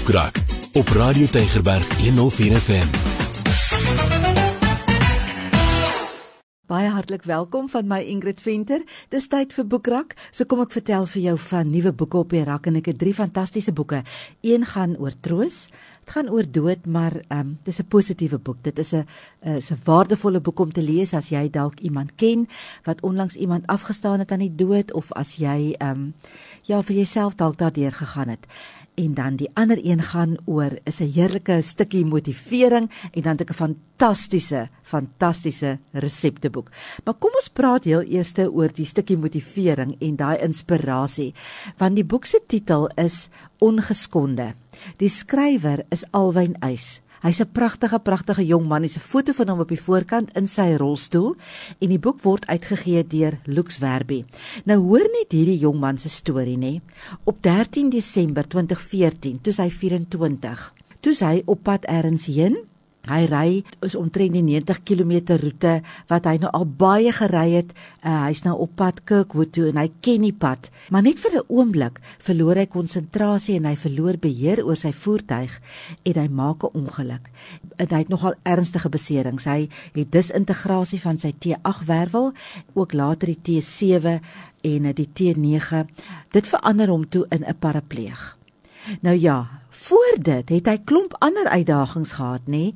Boekrak op Radio Tygerberg 104 FM. Baie hartlik welkom van my Ingrid Venter. Dis tyd vir Boekrak. So kom ek vertel vir jou van nuwe boeke op die rak en ek het drie fantastiese boeke. Een gaan oor troos, dit gaan oor dood, maar ehm um, dis 'n positiewe boek. Dit is 'n is 'n waardevolle boek om te lees as jy dalk iemand ken wat onlangs iemand afgestaan het aan die dood of as jy ehm um, ja vir jouself dalk daardeur gegaan het en dan die ander een gaan oor is 'n heerlike stukkie motivering en dan 'n fantastiese fantastiese resepteboek. Maar kom ons praat heel eers oor die stukkie motivering en daai inspirasie. Want die boek se titel is Ongeskonde. Die skrywer is Alwyn Uys. Hy's 'n pragtige pragtige jong man. Hy's 'n foto van hom op die voorkant in sy rolstoel en die boek word uitgegee deur Lux Werby. Nou hoor net hierdie jong man se storie nê. Op 13 Desember 2014, toe hy 24, toe hy op pad ergens heen Hy ry is omtrent die 90 km roete wat hy nou al baie gery het. Uh, hy's nou op pad Kirkwood toe en hy ken die pad, maar net vir 'n oomblik verloor hy konsentrasie en hy verloor beheer oor sy voertuig en hy maak 'n ongeluk. En hy het nogal ernstige beserings. Hy het disintegrasie van sy T8 wervel, ook later die T7 en die T9. Dit verander hom toe in 'n parapleeg. Nou ja, voor dit het hy klomp ander uitdagings gehad, nê?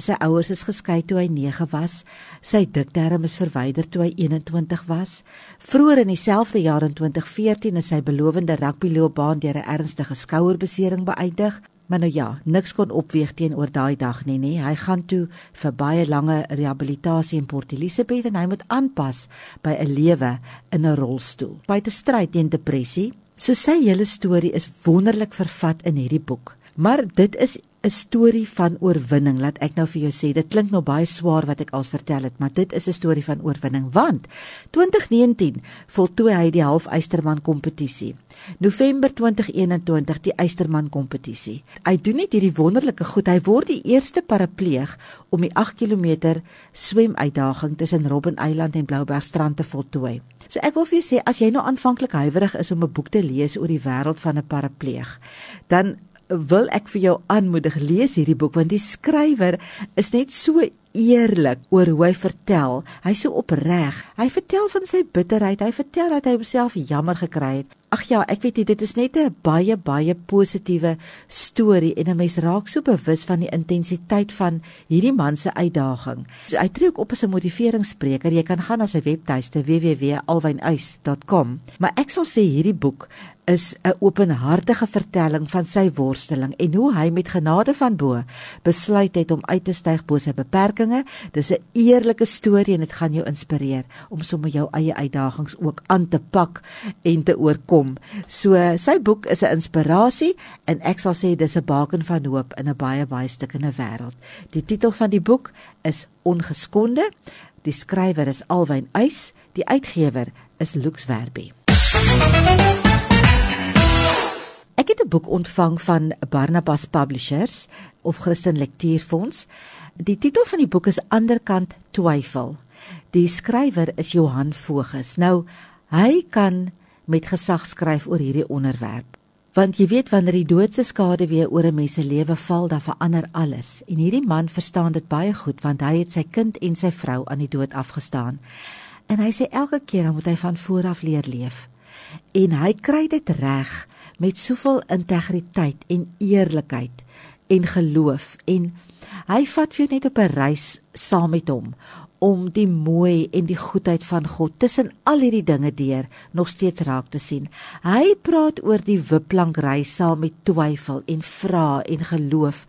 Sy ouers is geskei toe hy 9 was. Sy dikterm is verwyder toe hy 21 was. Vroeger in dieselfde jaar in 2014 is sy belowende rugbyloopbaan deur 'n ernstige skouerbesering beëindig. Maar nou ja, niks kon opweeg teenoor daai dag nie, nê. Hy gaan toe vir baie lange rehabilitasie in Port Elizabeth en hy moet aanpas by 'n lewe in 'n rolstoel. By te stryd teen depressie So sy hele storie is wonderlik vervat in hierdie boek. Maar dit is 'n storie van oorwinning, laat ek nou vir jou sê. Dit klink nou baie swaar wat ek als vertel het, maar dit is 'n storie van oorwinning want 2019 voltooi hy die half Eysterman kompetisie. November 2021 die Eysterman kompetisie. Hy doen net hierdie wonderlike goed. Hy word die eerste parapleeg om die 8 km swemuitdaging tussen Robben Eiland en Bloubergstrand te voltooi. So ek wil vir jou sê as jy nou aanvanklik huiwerig is om 'n boek te lees oor die wêreld van 'n parapleeg, dan wil ek vir jou aanmoedig lees hierdie boek want die skrywer is net so eerlik oor hoe hy vertel. Hy's so opreg. Hy vertel van sy bitterheid. Hy vertel dat hy homself jammer gekry het. Ag ja, ek weet nie, dit is net 'n baie baie positiewe storie en 'n mens raak so bewus van die intensiteit van hierdie man se uitdaging. So, hy tree ook op as 'n motiveringsspreker. Jy kan gaan na sy webtuiste www.alwynuis.com. Maar ek sal sê hierdie boek is 'n openhartige vertelling van sy worsteling en hoe hy met genade van bo besluit het om uit te styg bo sy beperkings. Dis 'n eerlike storie en dit gaan jou inspireer om sommer jou eie uitdagings ook aan te pak en te oorkom. So sy boek is 'n inspirasie en ek sal sê dis 'n baken van hoop in 'n baie baie stikkende wêreld. Die titel van die boek is Ongeskonde. Die skrywer is Alwyn Uys, die uitgewer is Lux Werby. Ek het 'n boek ontvang van Barnabas Publishers of Christen Lektuurfonds. Die titel van die boek is Anderkant Twyfel. Die skrywer is Johan Voges. Nou, hy kan met gesag skryf oor hierdie onderwerp. Want jy weet wanneer die doodse skade weer oor 'n mens se lewe val, dan verander alles. En hierdie man verstaan dit baie goed want hy het sy kind en sy vrou aan die dood afgestaan. En hy sê elke keer dan moet hy van voor af leer leef. En hy kry dit reg met soveel integriteit en eerlikheid en geloof. En hy vat vir jou net op 'n reis saam met hom om die mooi en die goedheid van God tussen al hierdie dinge deur nog steeds raak te sien. Hy praat oor die wipplank reis saam met twyfel en vra en geloof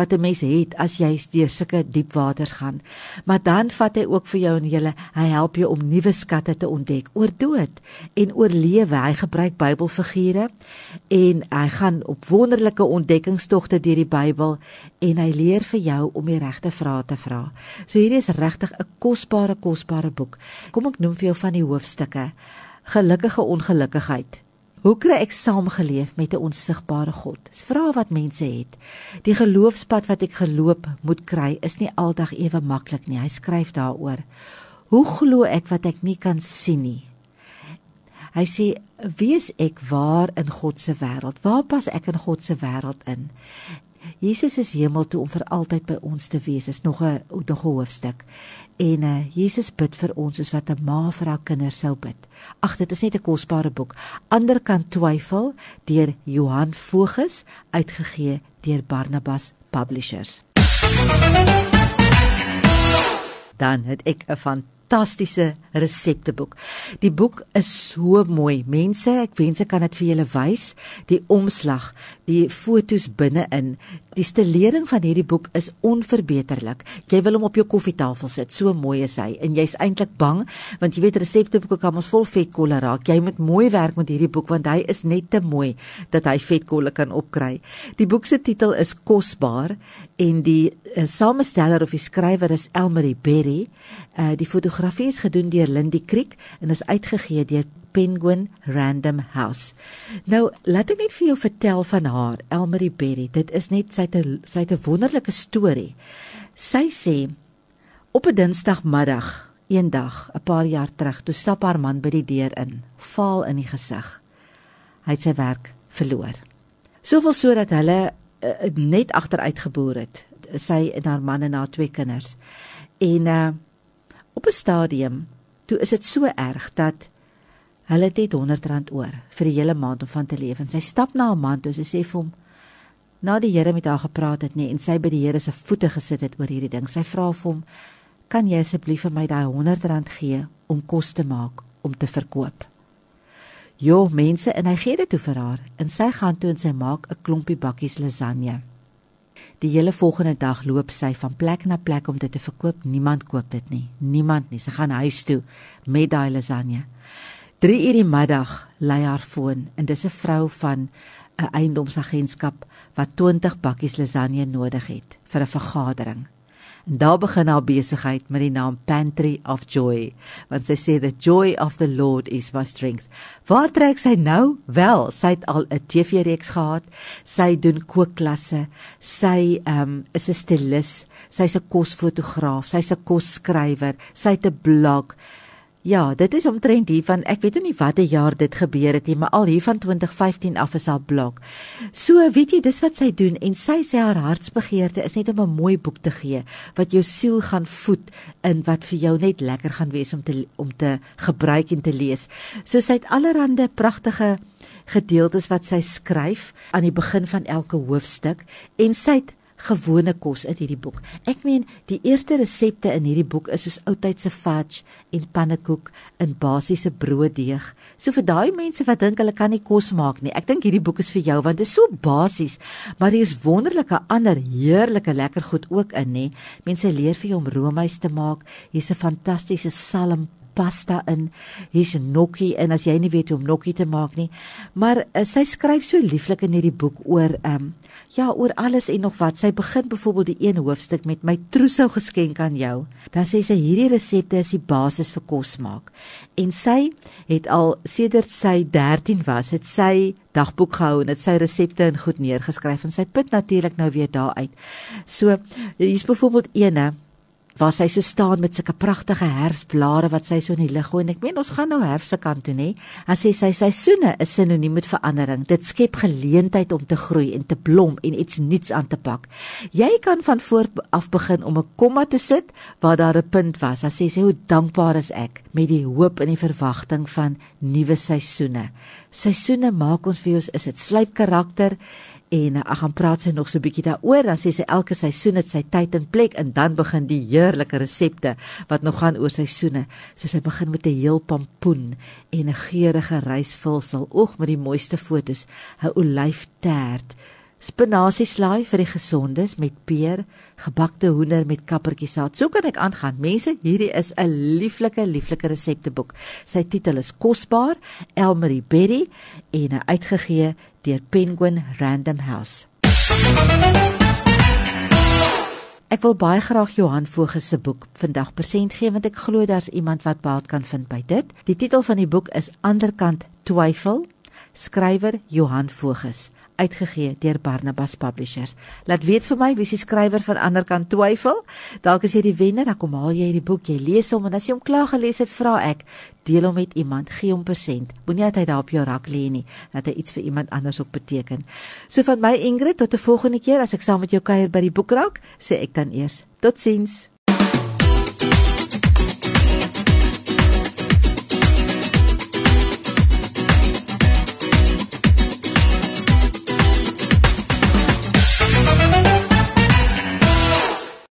wat 'n mens het as jy deur sulke diep waters gaan. Maar dan vat hy ook vir jou en julle, hy help jou om nuwe skatte te ontdek oor dood en oor lewe. Hy gebruik Bybelfigure en hy gaan op wonderlike ontdekkingstogte deur die Bybel en hy leer vir jou om die regte vrae te vra. So hierdie is regtig 'n kosbare kosbare boek. Kom ek noem vir jou van die hoofstukke. Gelukkige ongelukkigheid. Hoe kry ek saamgeleef met 'n onsigbare God? Dis vrae wat mense het. Die geloofspad wat ek geloop moet kry is nie aldag ewe maklik nie. Hy skryf daaroor. Hoe glo ek wat ek nie kan sien nie? Hy sê: "Wie is ek waar in God se wêreld? Waar pas ek in God se wêreld in?" Jesus is hemel toe om vir altyd by ons te wees. Is nog 'n nog 'n hoofstuk. En uh, Jesus bid vir ons soos wat 'n ma vir haar kinders sou bid. Ag, dit is net 'n kosbare boek. Ander kan twyfel deur Johan Voges uitgegee deur Barnabas Publishers. Dan het ek 'n fantastiese resepteboek. Die boek is so mooi. Mense, ek wens ek kan dit vir julle wys. Die omslag, die fotos binne-in, die stelering van hierdie boek is onverbeterlik. Jy wil hom op jou koffietafel sit. So mooi is hy en jy's eintlik bang want jy weet resepteboeke kan ons vol vetkolle raak. Jy moet mooi werk met hierdie boek want hy is net te mooi dat hy vetkolle kan opkry. Die boek se titel is Kosbaar en die uh, samesteller of die skrywer is Elmarie Berry. Uh, die fotografie is gedoen deur Lindy Creek en is uitgegee deur Penguin Random House. Nou, laat ek net vir jou vertel van haar, Elmarie Berry. Dit is net sy het 'n sy het 'n wonderlike storie. Sy sê op 'n Dinsdagmiddag, eendag, 'n paar jaar terug, toe stap haar man by die deur in, vaal in die gesig. Hy het sy werk verloor. Soveel so dat hulle uh, net agteruit geboor het. Sy en haar man en haar twee kinders. En uh op 'n stadium toe is dit so erg dat hulle het R100 oor vir die hele maand om van te leef en sy stap na haar man toe sy sê vir hom na die Here met haar gepraat het nie en sy by die Here se voete gesit het oor hierdie ding. Sy vra vir hom kan jy asseblief vir my daai R100 gee om kos te maak om te verkoop? Jo mense en hy gee dit toe vir haar en sy gaan toe en sy maak 'n klompie bakkies lasagne Die hele volgende dag loop sy van plek na plek om dit te verkoop. Niemand koop dit nie. Niemand nie. Sy gaan huis toe met daai lasagne. 3 uur die middag lei haar foon en dis 'n vrou van 'n eiendomsagentskap wat 20 bakkies lasagne nodig het vir 'n vergadering. En daar begin haar besigheid met die naam Pantry of Joy, want sy sê the joy of the Lord is my strength. Waar trek sy nou? Wel, sy het al 'n TV-reeks gehad. Sy doen kookklasse. Sy um, is 'n stylis. Sy's 'n kosfotograaf. Sy's 'n kosskrywer. Sy het 'n blog. Ja, dit is omtrent hier van ek weet nie watter jaar dit gebeur het nie, maar al hier van 2015 af is haar blog. So, weet jy, dis wat sy doen en sy sê haar hartsbegeerte is net om 'n mooi boek te gee wat jou siel gaan voed in wat vir jou net lekker gaan wees om te om te gebruik en te lees. So sy het allerlei pragtige gedeeltes wat sy skryf aan die begin van elke hoofstuk en sy het gewone kos uit hierdie boek. Ek meen, die eerste resepte in hierdie boek is soos oudtydse fudge en pannekoek in basiese brooddeeg. So vir daai mense wat dink hulle kan nie kos maak nie, ek dink hierdie boek is vir jou want dit is so basies, maar hier's wonderlike ander heerlike lekker goed ook in, nê. Mense leer vir jou om roomys te maak. Hier's 'n fantastiese salm pasta in. Hier's 'n gnocchi en as jy nie weet hoe om gnocchi te maak nie, maar uh, sy skryf so lieflik in hierdie boek oor ehm um, ja, oor alles en nog wat. Sy begin byvoorbeeld die een hoofstuk met my trousseau geskenk aan jou. Dan sê sy hierdie resepte is die basis vir kos maak. En sy het al sedert sy 13 was, het sy dagboek gehou en dit sy resepte in goed neergeskryf en sy put natuurlik nou weer daar uit. So hier's byvoorbeeld eene waar sy so staan met sulke pragtige herfsblare wat sy so in die lug gooi en ek meen ons gaan nou herfse kant toe nê. Sy sy seisoene is sinoniem met verandering. Dit skep geleentheid om te groei en te blom en iets nuuts aan te pak. Jy kan van voor af begin om 'n komma te sit waar daar 'n punt was. As sy sê hoe dankbaar is ek met die hoop en die verwagting van nuwe seisoene. Seisoene maak ons vir ons is dit slyp karakter en ek gaan praat sy nog so 'n bietjie daaroor dan sê sy elke seisoen het sy tyd en plek en dan begin die heerlike resepte wat nog gaan oor seisoene. So sy begin met 'n heel pampoen en 'n geurende rysvulsel oog met die mooiste fotos. 'n olyftert spinasieslaai vir die gesondes met peer gebakte hoender met kappertjiesaad so kan ek aangaan. Mense hierdie is 'n lieflike lieflike resepteboek. Sy titel is kosbaar Elmarie Berry en uitgegee deur Penguin Random House. Ek wil baie graag Johan Voges se boek vandag persent gee want ek glo daar's iemand wat baat kan vind by dit. Die titel van die boek is Anderkant Twyfel, skrywer Johan Voges, uitgegee deur Barnabas Publishers. Laat weet vir my wie se skrywer van ander kan twyfel. Dalk is jy die wenner, dan kom haal jy hierdie boek, jy lees hom en as jy hom klaar gelees het, vra ek, deel hom met iemand, gee hom persent. Moenie dat hy daar op jou rak lê nie, dat hy iets vir iemand anders ook beteken. So van my Ingrid tot 'n volgende keer as ek saam met jou kuier by die boekrak, sê ek dan eers totsiens.